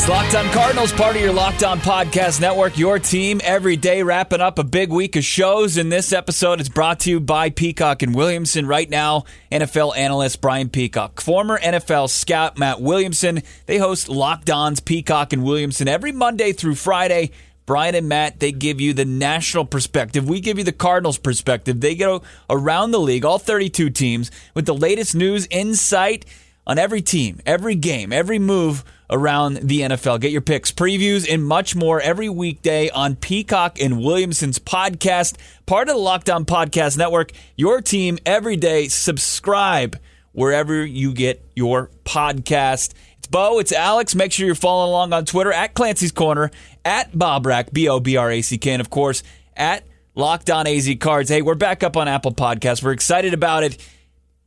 It's Locked On Cardinals, part of your Locked On Podcast Network, your team every day, wrapping up a big week of shows. And this episode is brought to you by Peacock and Williamson. Right now, NFL analyst Brian Peacock, former NFL scout Matt Williamson, they host Locked On's Peacock and Williamson every Monday through Friday. Brian and Matt, they give you the national perspective. We give you the Cardinals perspective. They go around the league, all 32 teams, with the latest news, insight on every team, every game, every move around the NFL. Get your picks, previews, and much more every weekday on Peacock and Williamson's podcast, part of the Locked On Podcast Network. Your team every day. Subscribe wherever you get your podcast. It's Bo, it's Alex. Make sure you're following along on Twitter at Clancy's Corner, at Bobrack, B O B R A C K, and of course, at Locked On AZ Cards. Hey, we're back up on Apple Podcasts. We're excited about it.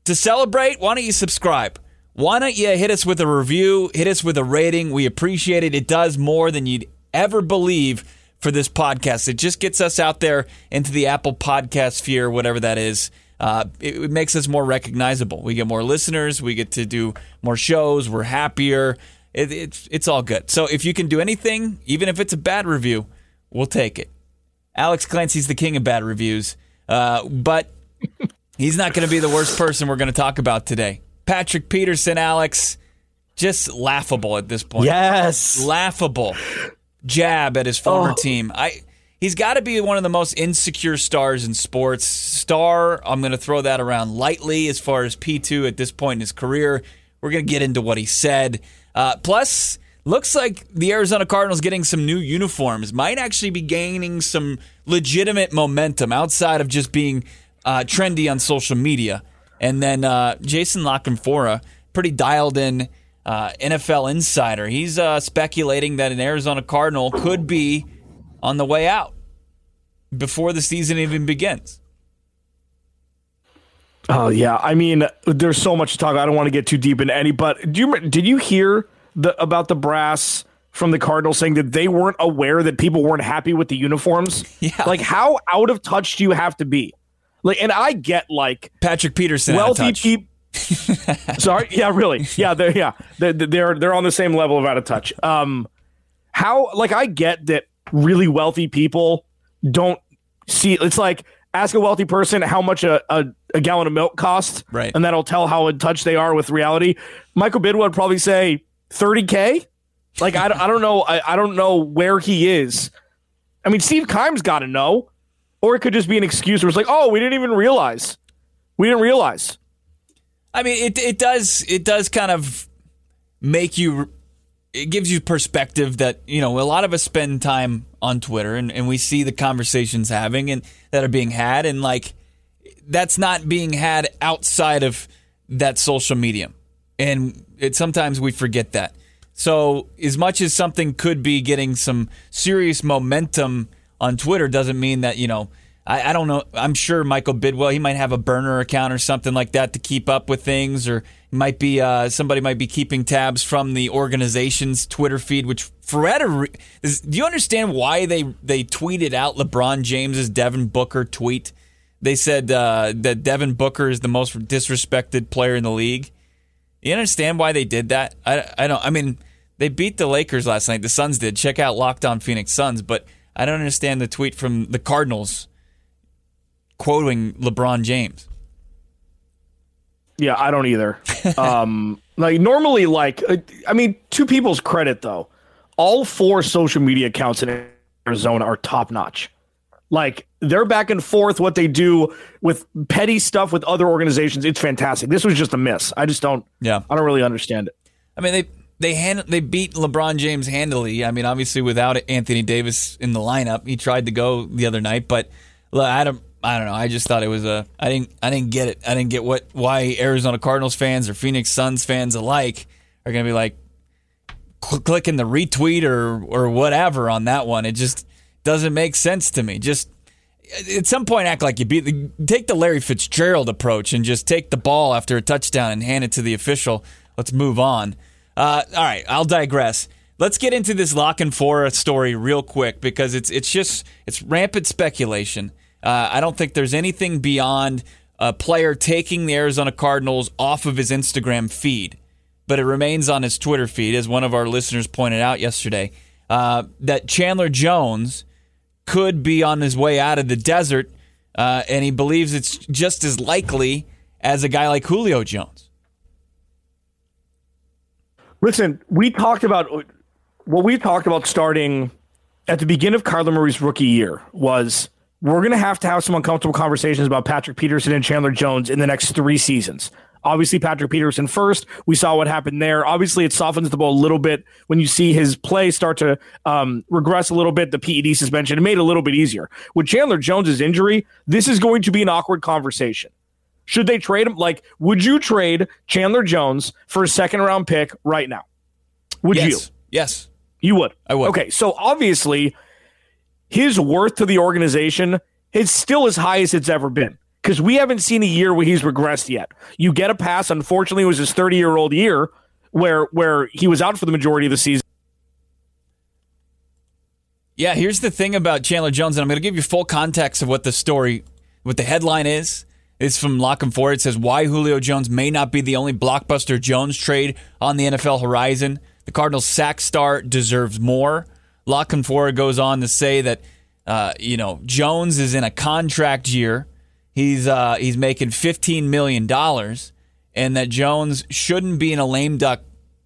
To celebrate, why don't you subscribe? Why don't you hit us with a review, hit us with a rating? We appreciate it. It does more than you'd ever believe for this podcast. It just gets us out there into the Apple podcast sphere, whatever that is. Uh, it, it makes us more recognizable. We get more listeners. We get to do more shows. We're happier. It, it's it's all good. So if you can do anything, even if it's a bad review, we'll take it. Alex Clancy's the king of bad reviews, uh, but he's not going to be the worst person we're going to talk about today. Patrick Peterson, Alex, just laughable at this point. Yes. Laughable. Jab at his former Oh. team. I he's got to be one of the most insecure stars in sports. Star, I'm going to throw that around lightly as far as P2 at this point in his career. We're going to get into what he said. Uh, plus, looks like the Arizona Cardinals getting some new uniforms might actually be gaining some legitimate momentum outside of just being uh, trendy on social media. And then uh, Jason La Canfora, pretty dialed in uh, NFL insider. He's uh, speculating that an Arizona Cardinal could be on the way out before the season even begins. Oh yeah. I mean, there's so much to talk. about. I don't want to get too deep into any, but do you did you hear the about the brass from the Cardinals saying that they weren't aware that people weren't happy with the uniforms? Yeah. Like how out of touch do you have to be? Like, and I get like Patrick Peterson, wealthy people. Sorry, yeah, really, yeah, they're yeah, they're, they're they're on the same level of out of touch. Um, how like I get that really wealthy people don't see. It's like ask a wealthy person how much a, a, a gallon of milk costs, Right. and that'll tell how in touch they are with reality. Michael Bidwill would probably say thirty k. Like I, I don't know I, I don't know where he is. I mean, Steve Keim's got to know, or it could just be an excuse where it's like, oh, we didn't even realize, we didn't realize. I mean, it it does it does kind of make you. It gives you perspective that you know a lot of us spend time on Twitter and, and we see the conversations having and that are being had and like that's not being had outside of that social medium and it sometimes we forget that. So as much as something could be getting some serious momentum on Twitter doesn't mean that you know I, I don't know. I'm sure Michael Bidwill he might have a burner account or something like that to keep up with things, or might be uh, somebody might be keeping tabs from the organization's Twitter feed. Which for is, do you understand why they they tweeted out LeBron James's Devin Booker tweet? They said uh, that Devin Booker is the most disrespected player in the league. You understand why they did that? I, I don't. I mean, they beat the Lakers last night. The Suns did. Check out Locked On Phoenix Suns. But I don't understand the tweet from the Cardinals quoting LeBron James. Yeah, I don't either. um, like normally, like uh, I mean, to people's credit though, all four social media accounts in Arizona are top notch. Like they're back and forth what they do with petty stuff with other organizations. It's fantastic. This was just a miss. I just don't. Yeah. I don't really understand it. I mean, they they hand, they beat LeBron James handily. I mean, obviously without Anthony Davis in the lineup, he tried to go the other night, but I don't. I don't know. I just thought it was a. I didn't. I didn't get it. I didn't get what why Arizona Cardinals fans or Phoenix Suns fans alike are going to be like cl- clicking the retweet or or whatever on that one. It just doesn't make sense to me. Just at some point, act like you beat. Take the Larry Fitzgerald approach and just take the ball after a touchdown and hand it to the official. Let's move on. Uh, all right, I'll digress. Let's get into this La Canfora story real quick because it's it's just it's rampant speculation. Uh, I don't think there's anything beyond a player taking the Arizona Cardinals off of his Instagram feed, but it remains on his Twitter feed, as one of our listeners pointed out yesterday. Uh, that Chandler Jones could be on his way out of the desert, uh, and he believes it's just as likely as a guy like Julio Jones. Listen, we talked about what we talked about starting at the beginning of Kyler Murray's rookie year was we're going to have to have some uncomfortable conversations about Patrick Peterson and Chandler Jones in the next three seasons. Obviously, Patrick Peterson first. We saw what happened there. Obviously, it softens the ball a little bit when you see his play start to um, regress a little bit. The PED suspension it made it a little bit easier. With Chandler Jones's injury, this is going to be an awkward conversation. Should they trade him? Like, would you trade Chandler Jones for a second round pick right now? Would yes. you? Yes. You would. I would. Okay, so obviously, his worth to the organization is still as high as it's ever been because we haven't seen a year where he's regressed yet. You get a pass. Unfortunately, it was his 30 year old year where where he was out for the majority of the season. Yeah, here's the thing about Chandler Jones, and I'm going to give you full context of what the story, what the headline is. It's from La Canfora. It says why Julio Jones may not be the only blockbuster Jones trade on the NFL horizon. The Cardinals sack star deserves more. La Canfora goes on to say that uh, you know Jones is in a contract year. He's uh, he's making fifteen million dollars, and that Jones shouldn't be in a lame duck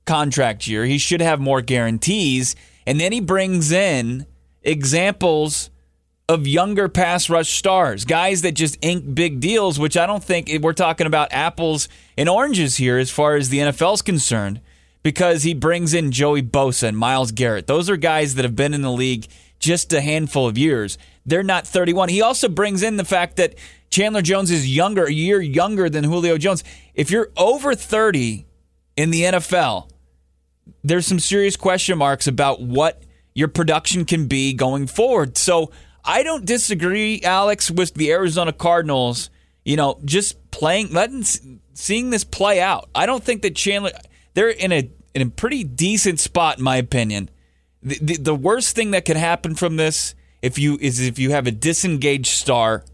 contract year. He should have more guarantees. And then he brings in examples of younger pass rush stars, guys that just ink big deals, which I don't think we're talking about apples and oranges here as far as the NFL's concerned because he brings in Joey Bosa and Myles Garrett. Those are guys that have been in the league just a handful of years. They're not 31. He also brings in the fact that Chandler Jones is younger, a year younger than Julio Jones. If you're over 30 in the NFL, there's some serious question marks about what your production can be going forward. So I don't disagree, Alex, with the Arizona Cardinals. You know, just playing, letting, seeing this play out. I don't think that Chandler they're in a in a pretty decent spot, in my opinion. The, the, the worst thing that could happen from this if you is if you have a disengaged star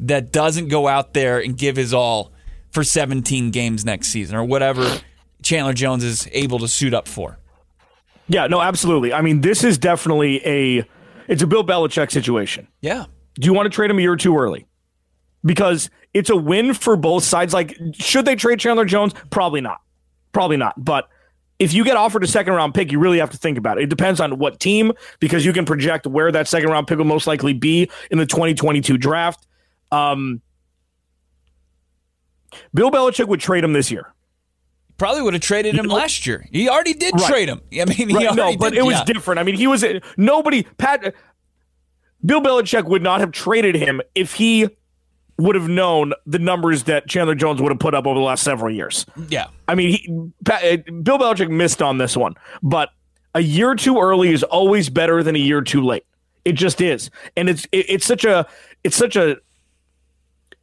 that doesn't go out there and give his all for 17 games next season or whatever Chandler Jones is able to suit up for. Yeah, no, absolutely. I mean, this is definitely a it's a Bill Belichick situation. Yeah. Do you want to trade him a year too early? Because it's a win for both sides. Like, should they trade Chandler Jones? Probably not. Probably not. But if you get offered a second round pick, you really have to think about it. It depends on what team, because you can project where that second round pick will most likely be in the 2022 draft. Um, Bill Belichick would trade him this year. Probably would have traded him last year. He already did Right. trade him. I mean, he Right, already no, but did, it was yeah. different. I mean, he was nobody. Pat Bill Belichick would not have traded him if he would have known the numbers that Chandler Jones would have put up over the last several years. Yeah. I mean, he, Pat, uh, Bill Belichick missed on this one, but a year too early is always better than a year too late. It just is, and it's it, it's such a it's such a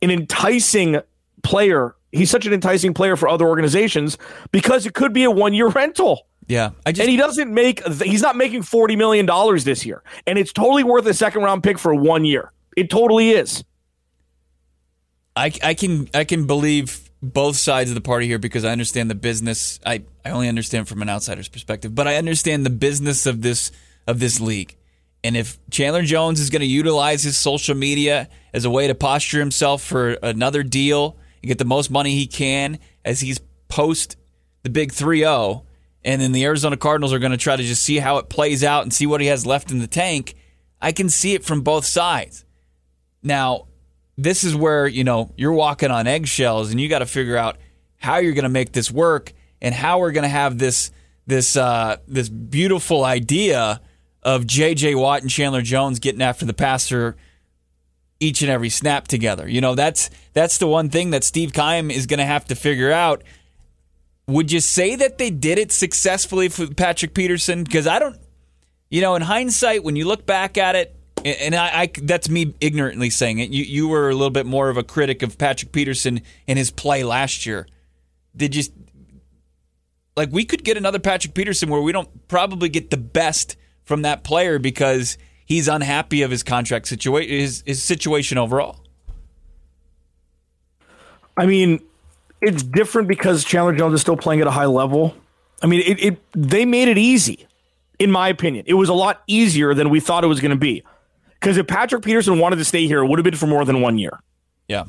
an enticing player. He's such an enticing player for other organizations because it could be a one year rental. Yeah. I just And he doesn't make he's not making 40 million dollars this year. And it's totally worth a second round pick for one year. It totally is. I, I can I can believe both sides of the party here because I understand the business. I, I only understand from an outsider's perspective, but I understand the business of this of this league. And if Chandler Jones is going to utilize his social media as a way to posture himself for another deal get the most money he can as he's post the big 3-0 and then the Arizona Cardinals are going to try to just see how it plays out and see what he has left in the tank, I can see it from both sides. Now, this is where you know you're walking on eggshells and you got to figure out how you're going to make this work and how we're going to have this this uh, this beautiful idea of JJ Watt and Chandler Jones getting after the passer each and every snap together. You know that's that's the one thing that Steve Keim is going to have to figure out. Would you say that they did it successfully for Patrick Peterson? Because I don't, you know, in hindsight, when you look back at it, and I, I, that's me ignorantly saying it. You you were a little bit more of a critic of Patrick Peterson and his play last year. Did you like we could get another Patrick Peterson where we don't probably get the best from that player because he's unhappy of his contract situation, his, his situation overall. I mean, it's different because Chandler Jones is still playing at a high level. I mean, it, it they made it easy, in my opinion. It was a lot easier than we thought it was going to be. Because if Patrick Peterson wanted to stay here, it would have been for more than one year. Yeah.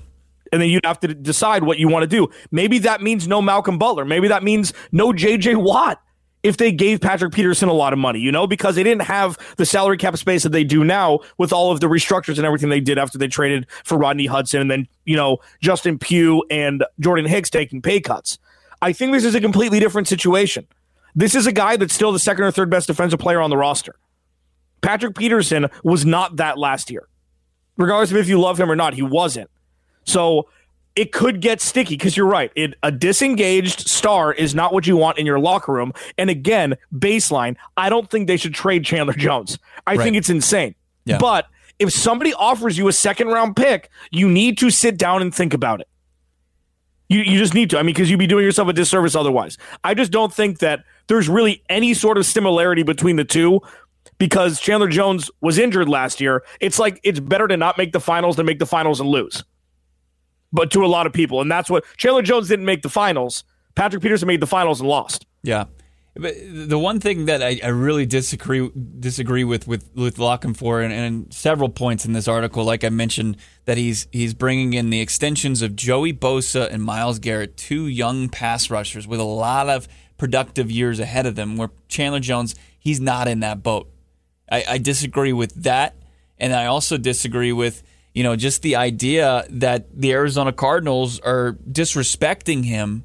And then you'd have to decide what you want to do. Maybe that means no Malcolm Butler. Maybe that means no JJ Watt if they gave Patrick Peterson a lot of money, you know, because they didn't have the salary cap space that they do now with all of the restructures and everything they did after they traded for Rodney Hudson and then, you know, Justin Pugh and Jordan Hicks taking pay cuts. I think this is a completely different situation. This is a guy that's still the second or third best defensive player on the roster. Patrick Peterson was not that last year. Regardless of if you love him or not, he wasn't. So it could get sticky because you're right. It, a disengaged star is not what you want in your locker room. And again, baseline, I don't think they should trade Chandler Jones. I right. think it's insane. Yeah. But if somebody offers you a second round pick, you need to sit down and think about it. You, you just need to. I mean, because you'd be doing yourself a disservice otherwise. I just don't think that there's really any sort of similarity between the two because Chandler Jones was injured last year. It's like it's better to not make the finals than make the finals and lose but to a lot of people. And that's what Chandler Jones didn't make the finals. Patrick Peterson made the finals and lost. Yeah. But the one thing that I, I really disagree disagree with with with La Canfora and, and several points in this article, like I mentioned, that he's he's bringing in the extensions of Joey Bosa and Myles Garrett, two young pass rushers with a lot of productive years ahead of them. Where Chandler Jones, he's not in that boat. I, I disagree with that, and I also disagree with you know, just the idea that the Arizona Cardinals are disrespecting him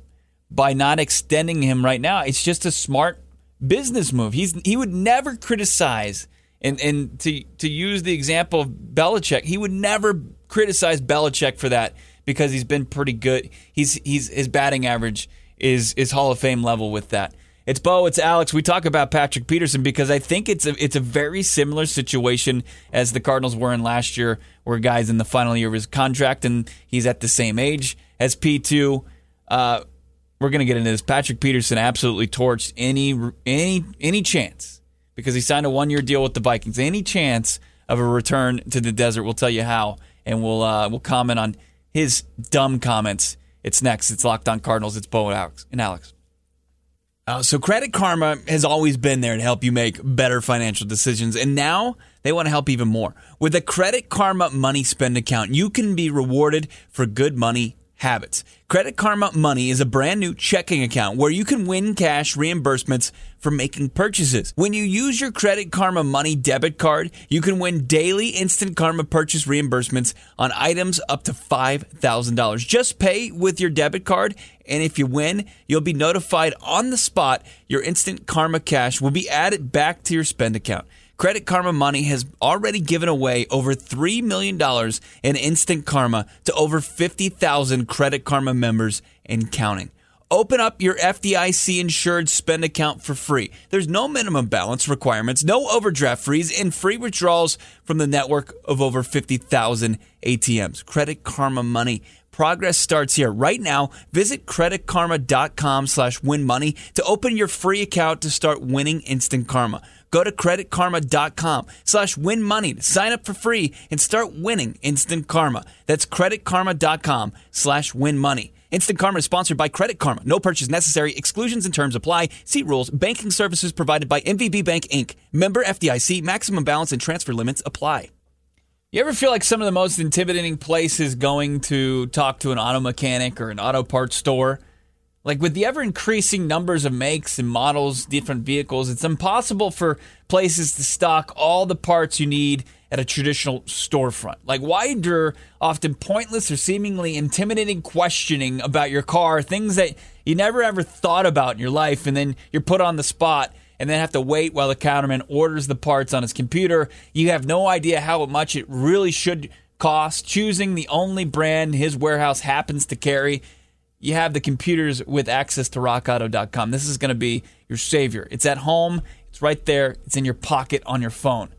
by not extending him right now. It's just a smart business move. He's he would never criticize and and to to use the example of Belichick, he would never criticize Belichick for that because he's been pretty good. He's he's his batting average is is Hall of Fame level with that. It's Bo, it's Alex. We talk about Patrick Peterson because I think it's a it's a very similar situation as the Cardinals were in last year, where guys in the final year of his contract and he's at the same age as P two. Uh, we're gonna get into this. Patrick Peterson absolutely torched any any any chance because he signed a one year deal with the Vikings. Any chance of a return to the desert, we'll tell you how, and we'll uh, we'll comment on his dumb comments. It's next. It's Locked On Cardinals. It's Bo and Alex. And Alex. Uh, so Credit Karma has always been there to help you make better financial decisions, and now they want to help even more. With a Credit Karma Money Spend account, you can be rewarded for good money habits. Credit Karma Money is a brand new checking account where you can win cash reimbursements for making purchases. When you use your Credit Karma Money debit card, you can win daily instant karma purchase reimbursements on items up to $5,000. Just pay with your debit card, and if you win, you'll be notified on the spot your instant karma cash will be added back to your spend account. Credit Karma Money has already given away over $3 million in instant karma to over 50,000 Credit Karma members and counting. Open up your FDIC insured spend account for free. There's no minimum balance requirements, no overdraft fees, and free withdrawals from the network of over 50,000 ATMs. Credit Karma Money. Progress starts here. Right now, visit creditkarma.com slash win money to open your free account to start winning instant karma. Go to creditkarma.com slash win money to sign up for free and start winning instant karma. That's creditkarma.com slash win money. Instant Karma is sponsored by Credit Karma. No purchase necessary. Exclusions and terms apply. See rules. Banking services provided by MVB Bank Inc. Member FDIC. Maximum balance and transfer limits apply. You ever feel like some of the most intimidating places going to talk to an auto mechanic or an auto parts store? Like with the ever increasing numbers of makes and models, different vehicles, it's impossible for places to stock all the parts you need at a traditional storefront. Like why endure often pointless or seemingly intimidating questioning about your car, things that you never ever thought about in your life, and then you're put on the spot and then have to wait while the counterman orders the parts on his computer. You have no idea how much it really should cost, choosing the only brand his warehouse happens to carry you have the computers with access to rockauto.com. This is going to be your savior. It's at home, it's right there, it's in your pocket on your phone.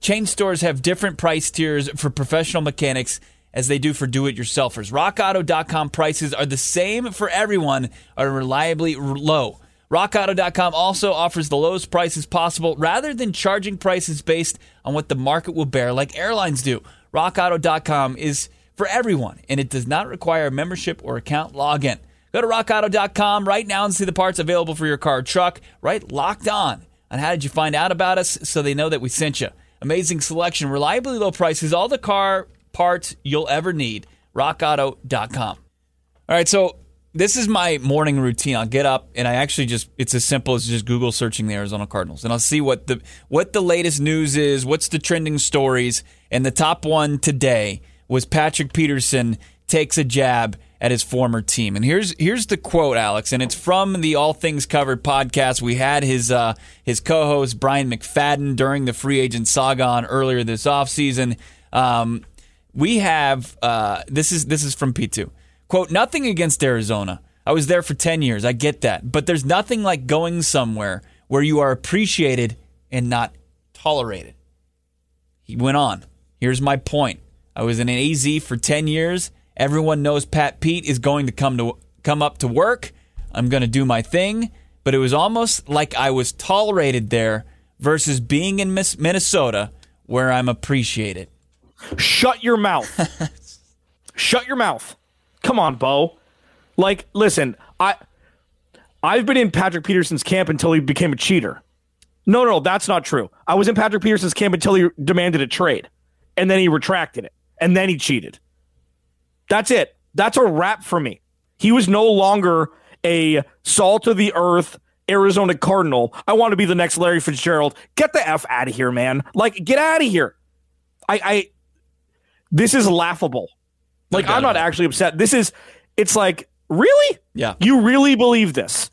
Chain stores have different price tiers for professional mechanics as they do for do it yourselfers. RockAuto.com prices are the same for everyone, are reliably low. RockAuto.com also offers the lowest prices possible rather than charging prices based on what the market will bear, like airlines do. RockAuto.com is for everyone, and it does not require a membership or account login. Go to RockAuto.com right now and see the parts available for your car or truck. Right, locked on. And how did you find out about us? So they know that we sent you. Amazing selection, reliably low prices, all the car parts you'll ever need. RockAuto.com. All right, so this is my morning routine. I'll get up and I actually just it's as simple as just Google searching the Arizona Cardinals and I'll see what the what the latest news is, what's the trending stories, and the top one today was Patrick Peterson takes a jab at his former team. And here's here's the quote, Alex, and it's from the All Things Covered podcast. We had his uh, his co-host Bryant McFadden during the free agent saga on earlier this offseason. Um, we have uh, this is this is from P2. Quote, nothing against Arizona. I was there for 10 years. I get that. But there's nothing like going somewhere where you are appreciated and not tolerated. He went on. Here's my point. I was in an AZ for 10 years. Everyone knows Pat Pete is going to come to come up to work. I'm going to do my thing, but it was almost like I was tolerated there versus being in Minnesota where I'm appreciated. Shut your mouth. Shut your mouth. Come on, Bo. Like, listen, I I've been in Patrick Peterson's camp until he became a cheater. No, no, that's not true. I was in Patrick Peterson's camp until he demanded a trade, and then he retracted it, and then he cheated. That's it. That's a wrap for me. He was no longer a salt of the earth Arizona Cardinal. I want to be the next Larry Fitzgerald. Get the f out of here, man. Like, get out of here. I, I. This is laughable. Like I'm not actually upset. This is it's like, really? Yeah. You really believe this?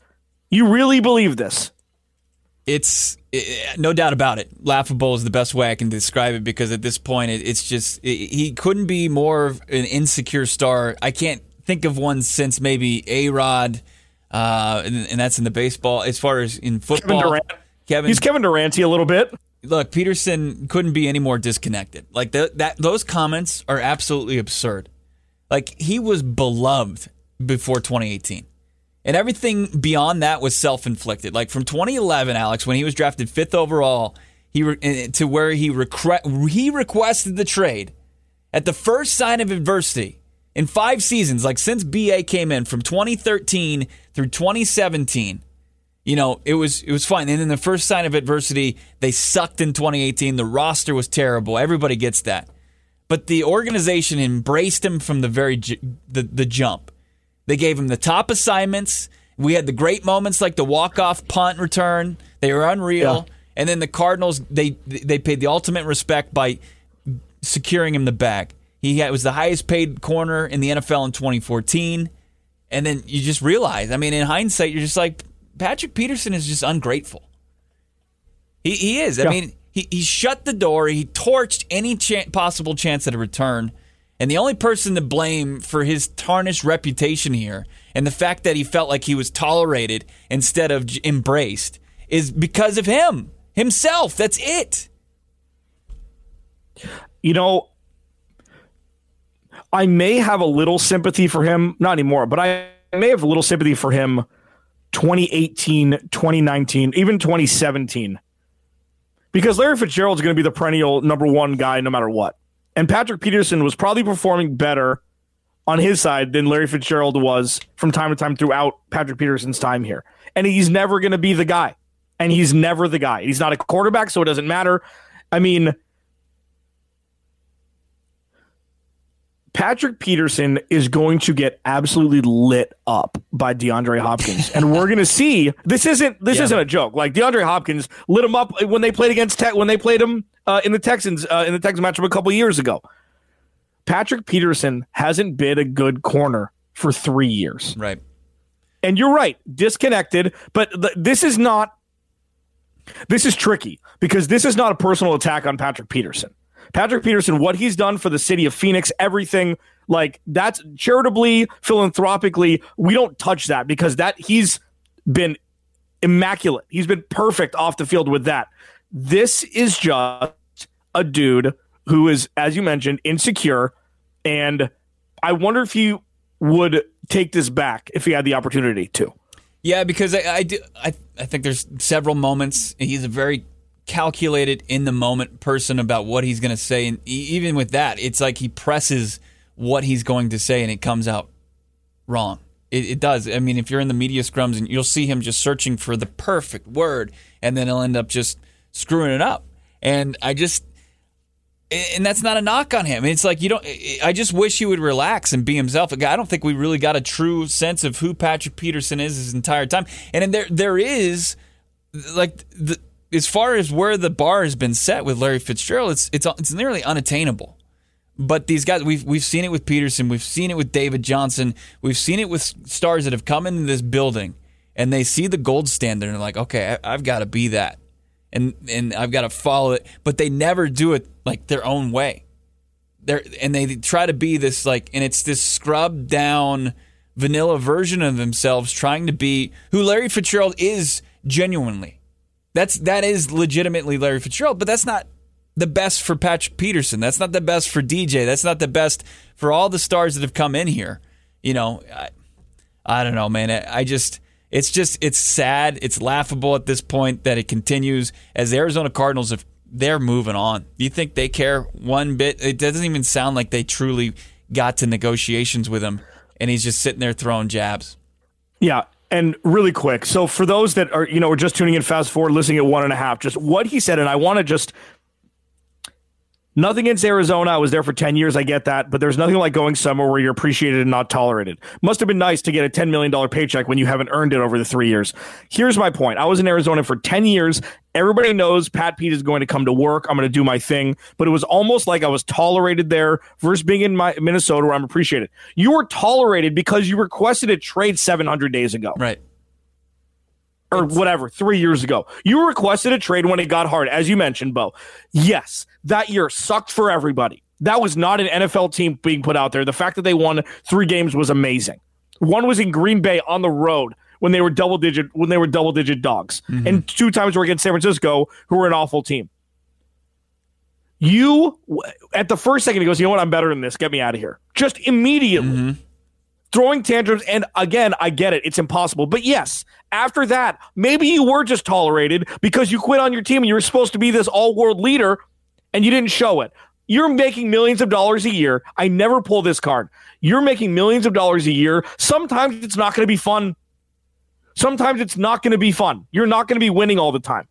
You really believe this? It's it, no doubt about it. Laughable is the best way I can describe it because at this point, it, it's just it, he couldn't be more of an insecure star. I can't think of one since maybe A Rod, uh, and, and, that's in the baseball. As far as in football, Kevin Durant. Kevin, he's Kevin Duranty a little bit. Look, Peterson couldn't be any more disconnected. Like the, that, those comments are absolutely absurd. Like he was beloved before 2018. And everything beyond that was self inflicted. Like from 2011, Alex, when he was drafted fifth overall, he re- eh, to where he he requested the trade at the first sign of adversity in five seasons, like since BA came in from 2013 through 2017. You know, it was it was fine. And then the first sign of adversity, they sucked in 2018. The roster was terrible. Everybody gets that but the organization embraced him from the very the, the jump. They gave him the top assignments. We had the great moments like the walk off punt return. They were unreal. Yeah. And then the Cardinals they they paid the ultimate respect by securing him the bag. He had, was the highest paid corner in the NFL in 2014. And then you just realize, I mean, in hindsight, you're just like Patrick Peterson is just ungrateful. He he is. I mean, he, he shut the door. He torched any ch- possible chance at a return. And the only person to blame for his tarnished reputation here and the fact that he felt like he was tolerated instead of embraced is because of him, himself. That's it. You know, I may have a little sympathy for him, not anymore, but I may have a little sympathy for him 2018, 2019, even 2017 because Larry Fitzgerald is going to be the perennial number one guy no matter what. And Patrick Peterson was probably performing better on his side than Larry Fitzgerald was from time to time throughout Patrick Peterson's time here. And he's never going to be the guy. And he's never the guy. He's not a quarterback, so it doesn't matter. I mean, Patrick Peterson is going to get absolutely lit up by DeAndre Hopkins, and we're going to see. This isn't this yeah. isn't a joke. Like DeAndre Hopkins lit him up when they played against Tech when they played him uh, in the Texans uh, in the Texans matchup a couple years ago. Patrick Peterson hasn't been a good corner for three years. Right. And you're right, disconnected. But th- this is not. This is tricky because this is not a personal attack on Patrick Peterson. Patrick Peterson, what he's done for the city of Phoenix, everything like that's charitably, philanthropically, we don't touch that because that he's been immaculate. He's been perfect off the field with that. This is just a dude who is, as you mentioned, insecure. And I wonder if he would take this back if he had the opportunity to. Yeah, because I, I do. I, I think there's several moments. He's a very calculated in the moment person about what he's going to say, and even with that, it's like he presses what he's going to say, and it comes out wrong. It, it, does. I mean, if you're in the media scrums, and you'll see him just searching for the perfect word, and then he'll end up just screwing it up. And I just, and that's not a knock on him. It's like you don't. I just wish he would relax and be himself. I don't think we really got a true sense of who Patrick Peterson is his entire time. And there, there is like the as far as where the bar has been set with Larry Fitzgerald, it's it's it's nearly unattainable. But these guys, we've we've seen it with Peterson, we've seen it with David Johnson, we've seen it with stars that have come into this building and they see the gold standard and they're like, okay, I've got to be that and and I've got to follow it, but they never do it like their own way. They're, and they try to be this like, and it's this scrubbed down vanilla version of themselves, trying to be who Larry Fitzgerald is genuinely. That's that is legitimately Larry Fitzgerald, but that's not the best for Patrick Peterson. That's not the best for DJ. That's not the best for all the stars that have come in here. You know, I, I don't know, man. I, I just it's just it's sad. It's laughable at this point that it continues as the Arizona Cardinals have they're moving on. Do you think they care one bit? It doesn't even sound like they truly got to negotiations with him, and he's just sitting there throwing jabs. Yeah, and really quick. So for those that are you know we're just tuning in, fast forward, listening at one and a half, just what he said, and I want to just Nothing against Arizona. I was there for 10 years. I get that. But there's nothing like going somewhere where you're appreciated and not tolerated. Must have been nice to get a $10 million paycheck when you haven't earned it over the three years. Here's my point I was in Arizona for 10 years. Everybody knows Pat Pete is going to come to work. I'm going to do my thing. But it was almost like I was tolerated there versus being in my, Minnesota where I'm appreciated. You were tolerated because you requested a trade 700 days ago. Right or whatever, three years ago. You requested a trade when it got hard, as you mentioned, Bo. Yes, that year sucked for everybody. That was not an NFL team being put out there. The fact that they won three games was amazing. One was in Green Bay on the road when they were double digit when they were double digit dogs, mm-hmm. and two times were against San Francisco, who were an awful team. You at the first second he goes, you know what? I'm better than this. Get me out of here. Just immediately. Mm-hmm throwing tantrums. And again, I get it. It's impossible. But yes, after that, maybe you were just tolerated because you quit on your team and you were supposed to be this all world leader and you didn't show it. You're making millions of dollars a year. I never pull this card. You're making millions of dollars a year. Sometimes it's not going to be fun. Sometimes it's not going to be fun. You're not going to be winning all the time.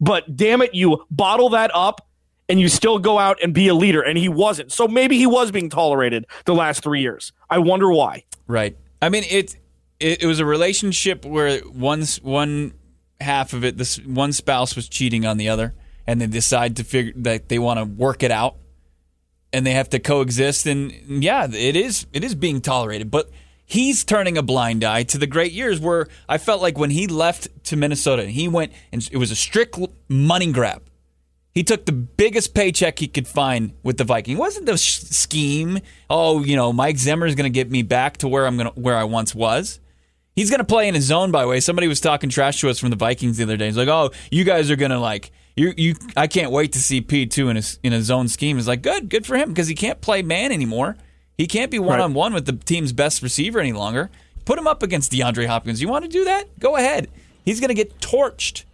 But damn it, you bottle that up and you still go out and be a leader. And he wasn't. So maybe he was being tolerated the last three years. I wonder why. Right. I mean, it it, it was a relationship where one one half of it, this one spouse was cheating on the other, and they decide to figure that they want to work it out, and they have to coexist. And yeah, it is it is being tolerated, but he's turning a blind eye to the great years where I felt like when he left to Minnesota, he went and it was a strict money grab. He took the biggest paycheck he could find with the Viking. It wasn't the sh- scheme? Oh, you know, Mike Zimmer is going to get me back to where I'm going where I once was. He's going to play in his zone. By the way, somebody was talking trash to us from the Vikings the other day. He's like, "Oh, you guys are going to like you you. I can't wait to see P two in a in a zone scheme." It's like good, good for him because he can't play man anymore. He can't be one on one with the team's best receiver any longer. Put him up against DeAndre Hopkins. You want to do that? Go ahead. He's going to get torched.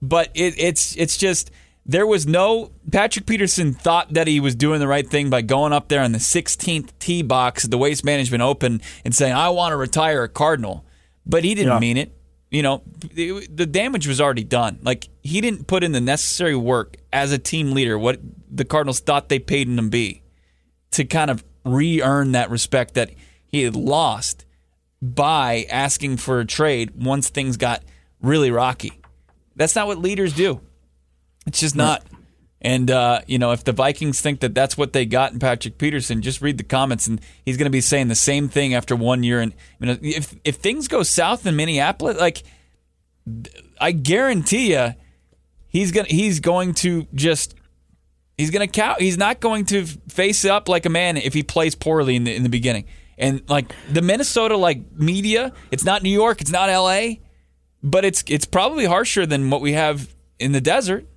But it, it's it's just there was no Patrick Peterson thought that he was doing the right thing by going up there in the 16th tee box at the Waste Management Open and saying, "I want to retire a Cardinal," but he didn't yeah. mean it. You know, the damage was already done. Like he didn't put in the necessary work as a team leader. What the Cardinals thought they paid him to be to kind of re-earn that respect that he had lost by asking for a trade once things got really rocky. That's not what leaders do. It's just not. And uh, you know, if the Vikings think that that's what they got in Patrick Peterson, just read the comments, and he's going to be saying the same thing after one year. And you know, if if things go south in Minneapolis, like I guarantee you, he's gonna he's going to just he's gonna cow. He's not going to face up like a man if he plays poorly in the in the beginning. And like the Minnesota like media, it's not New York, it's not L.A., but it's it's probably harsher than what we have in the desert.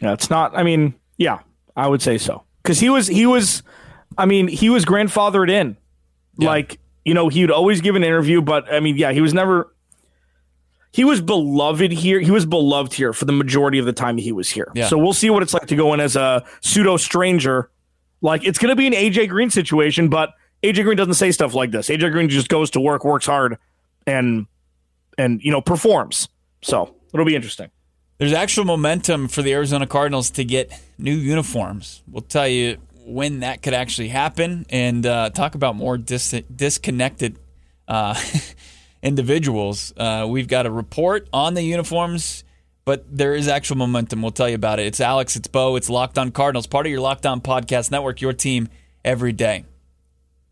Yeah, it's not. I mean, yeah, I would say so because he was he was. I mean, he was grandfathered in. Yeah. Like You know, he would always give an interview, but I mean, yeah, he was never. He was beloved here. He was beloved here for the majority of the time he was here. Yeah. So we'll see what it's like to go in as a pseudo stranger. Like it's going to be an AJ Green situation, but AJ Green doesn't say stuff like this. AJ Green just goes to work, works hard, and and you know performs. So it'll be interesting. There's actual momentum for the Arizona Cardinals to get new uniforms. We'll tell you when that could actually happen and uh, talk about more dis- disconnected uh, individuals. Uh, we've got a report on the uniforms, but there is actual momentum. We'll tell you about it. It's Alex, it's Bo, it's Locked On Cardinals, part of your Locked On Podcast Network, your team every day.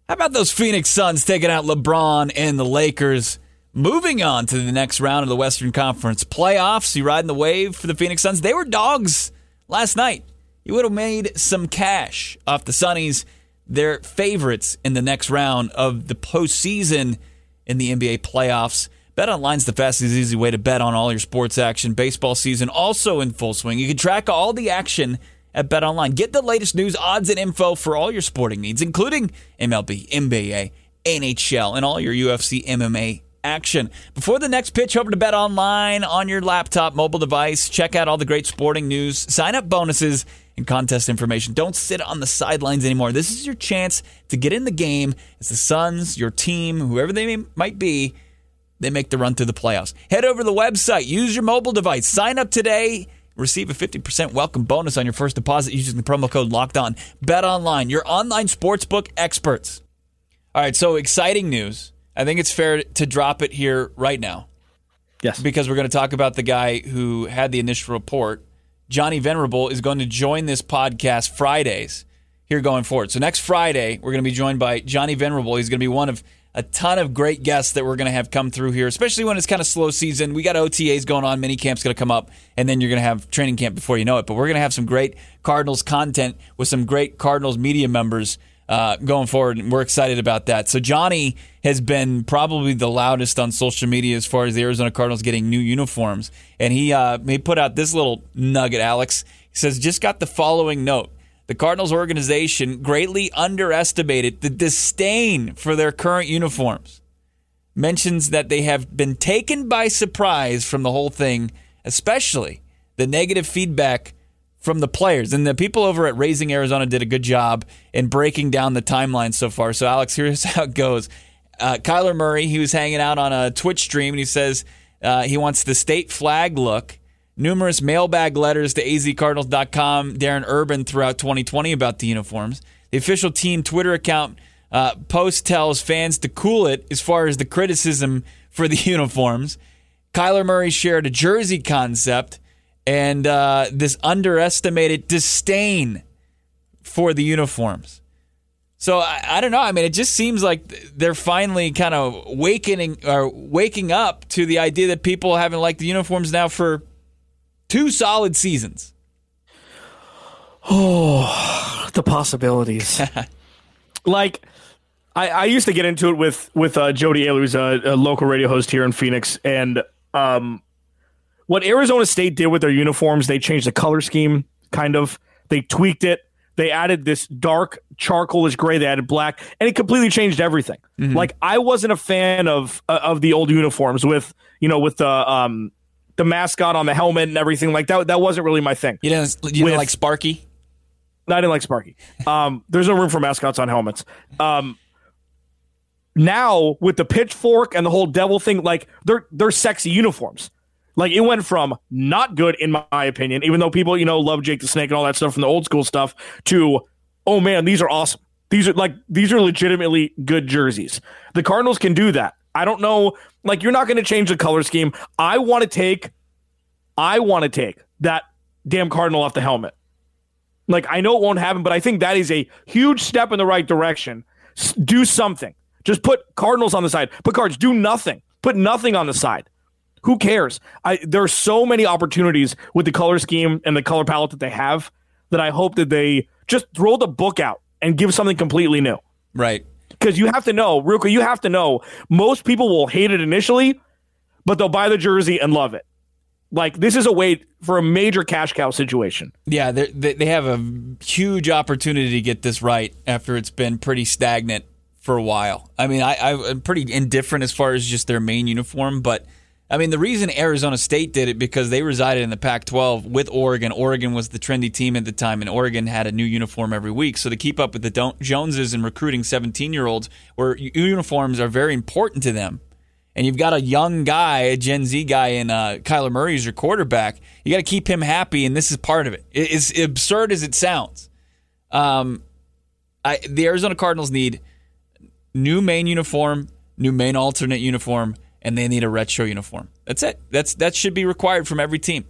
How about those Phoenix Suns taking out LeBron and the Lakers? Moving on to the next round of the Western Conference playoffs. You riding the wave for the Phoenix Suns? They were dogs last night. You would have made some cash off the Sunnies. They're favorites in the next round of the postseason in the NBA playoffs. Bet Online's the fastest, easy way to bet on all your sports action. Baseball season also in full swing. You can track all the action at Bet Online. Get the latest news, odds, and info for all your sporting needs, including MLB, NBA, NHL, and all your UFC MMA action. Before the next pitch, over to Bet Online on your laptop, mobile device. Check out all the great sporting news, sign up bonuses, and contest information. Don't sit on the sidelines anymore. This is your chance to get in the game as the Suns, your team, whoever they may, might be, they make the run through the playoffs. Head over to the website, use your mobile device, sign up today. Receive a 50% welcome bonus on your first deposit using the promo code locked on. Bet online, your online sportsbook experts. All right, so exciting news. I think it's fair to drop it here right now. Yes. Because we're going to talk about the guy who had the initial report. Johnny Venerable is going to join this podcast Fridays here going forward. So next Friday, we're going to be joined by Johnny Venerable. He's going to be one of a ton of great guests that we're going to have come through here, especially when it's kind of slow season. We got OTAs going on, mini camp's going to come up, and then you're going to have training camp before you know it. But we're going to have some great Cardinals content with some great Cardinals media members uh, going forward, we're excited about that. So Johnny has been probably the loudest on social media as far as the Arizona Cardinals getting new uniforms, and he uh, he put out this little nugget. Alex he says, just got the following note. The Cardinals organization greatly underestimated the disdain for their current uniforms. Mentions that they have been taken by surprise from the whole thing, especially the negative feedback from the players. And the people over at Raising Arizona did a good job in breaking down the timeline so far. So, Alex, here's how it goes. Uh, Kyler Murray, he was hanging out on a Twitch stream, and he says uh, he wants the state flag look. Numerous mailbag letters to azcardinals.com, Darren Urban throughout 2020 about the uniforms. The official team Twitter account uh, post tells fans to cool it as far as the criticism for the uniforms. Kyler Murray shared a jersey concept and uh, this underestimated disdain for the uniforms. So I, I, don't know. I mean, it just seems like they're finally kind of wakening or waking up to the idea that people haven't liked the uniforms now for two solid seasons. Oh, the possibilities. like, I, I used to get into it with with uh, Jody Oehler, who's a, a, local radio host here in Phoenix, and um, what Arizona State did with their uniforms, they changed the color scheme, kind of. They tweaked it. They added this dark charcoalish gray. They added black, and it completely changed everything. Mm-hmm. Like I wasn't a fan of uh, of the old uniforms with you know with the um the mascot on the helmet and everything like that. That wasn't really my thing. You didn't you didn't like Sparky? No, I didn't like Sparky. Um, there's no room for mascots on helmets. Um, now with the pitchfork and the whole devil thing, like they're they're sexy uniforms. Like it went from not good in my opinion, even though people you know love Jake the Snake and all that stuff from the old school stuff, to oh man, these are awesome. These are like these are legitimately good jerseys. The Cardinals can do that. I don't know. Like you're not going to change the color scheme. I want to take, I want to take that damn Cardinal off the helmet. Like I know it won't happen, but I think that is a huge step in the right direction. S- do something. Just put Cardinals on the side. Put cards. Do nothing. Put nothing on the side. Who cares? I there are so many opportunities with the color scheme and the color palette that they have that I hope that they just throw the book out and give something completely new. Right. Because you have to know, real quick, you have to know most people will hate it initially, but they'll buy the jersey and love it. Like this is a way for a major cash cow situation. Yeah, they they have a huge opportunity to get this right after it's been pretty stagnant for a while. I mean, I, I'm pretty indifferent as far as just their main uniform, but I mean, the reason Arizona State did it because they resided in the Pac 12 with Oregon. Oregon was the trendy team at the time, and Oregon had a new uniform every week. So to keep up with the Joneses and recruiting 17 year olds, where uniforms are very important to them, and you've got a young guy, a Gen Z guy, in uh, Kyler Murray as your quarterback, you got to keep him happy, and this is part of it. It's absurd as it sounds. Um, I, the Arizona Cardinals need new main uniform, new main alternate uniform, and they need a retro uniform. That's it. That's that should be required from every team.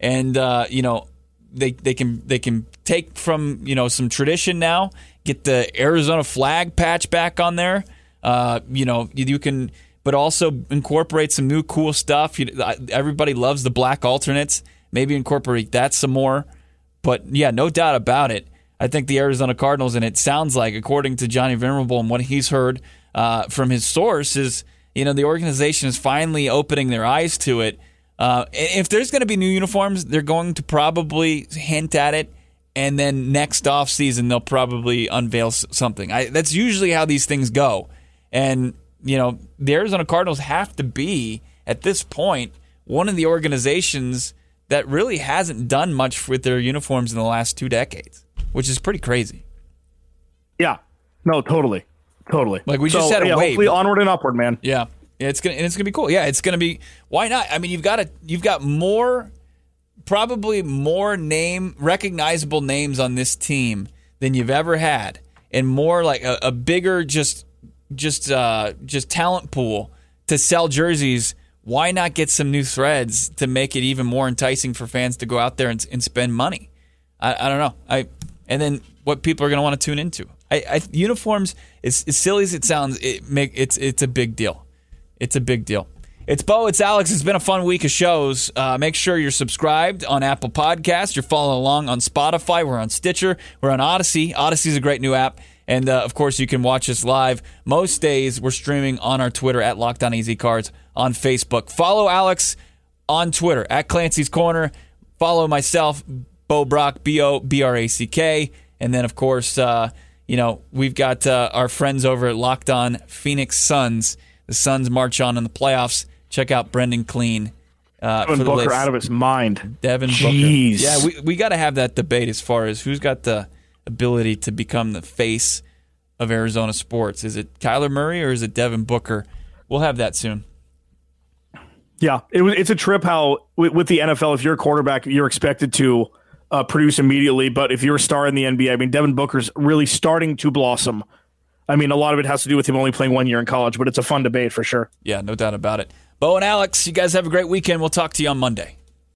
And uh, you know, they they can they can take from you know some tradition now, get the Arizona flag patch back on there. Uh, you know, you, you, can, but also incorporate some new cool stuff. You, everybody loves the black alternates. Maybe incorporate that some more. But yeah, no doubt about it. I think the Arizona Cardinals, and it sounds like, according to Johnny Venerable and what he's heard uh, from his source, is you know, the organization is finally opening their eyes to it. Uh, if there's going to be new uniforms, they're going to probably hint at it, and then next off season they'll probably unveil something. I, that's usually how these things go, and you know, the Arizona Cardinals have to be at this point one of the organizations that really hasn't done much with their uniforms in the last two decades, which is pretty crazy. Yeah, no, totally. Totally. Like we just had a yeah, wave. Hopefully onward and upward, man. Yeah. yeah. It's gonna and it's gonna be cool. Yeah, it's gonna be why not? I mean you've got a you've got more probably more name recognizable names on this team than you've ever had. And more like a, a bigger just just uh just talent pool to sell jerseys. Why not get some new threads to make it even more enticing for fans to go out there and, and spend money? I, I don't know. I and then what people are going to want to tune into. I, I, uniforms, as, as silly as it sounds, it make it's it's a big deal. It's a big deal. It's Bo. It's Alex. It's been a fun week of shows. Uh, make sure you're subscribed on Apple Podcasts. You're following along on Spotify. We're on Stitcher. We're on Audacy. Is a great new app. And uh, of course, you can watch us live. Most days, we're streaming on our Twitter at Locked On AZ Cards on Facebook. Follow Alex on Twitter at Clancy's Corner. Follow myself, Bo Brack, B O B R A C K. And then, of course, uh, you know, we've got uh, our friends over at Locked On Phoenix Suns. The Suns march on in the playoffs. Check out Brendan Clean. Uh, Devin Booker out of his mind. Devin Jeez. Booker. Yeah, we, we got to have that debate as far as who's got the ability to become the face of Arizona sports. Is it Kyler Murray or is it Devin Booker? We'll have that soon. Yeah, it, it's a trip how with, with the NFL, if you're a quarterback, you're expected to – uh, produce immediately. But if you're a star in the NBA, I mean, Devin Booker's really starting to blossom. I mean, a lot of it has to do with him only playing one year in college, but it's a fun debate for sure. Yeah, no doubt about it. Bo and Alex, you guys have a great weekend. We'll talk to you on Monday.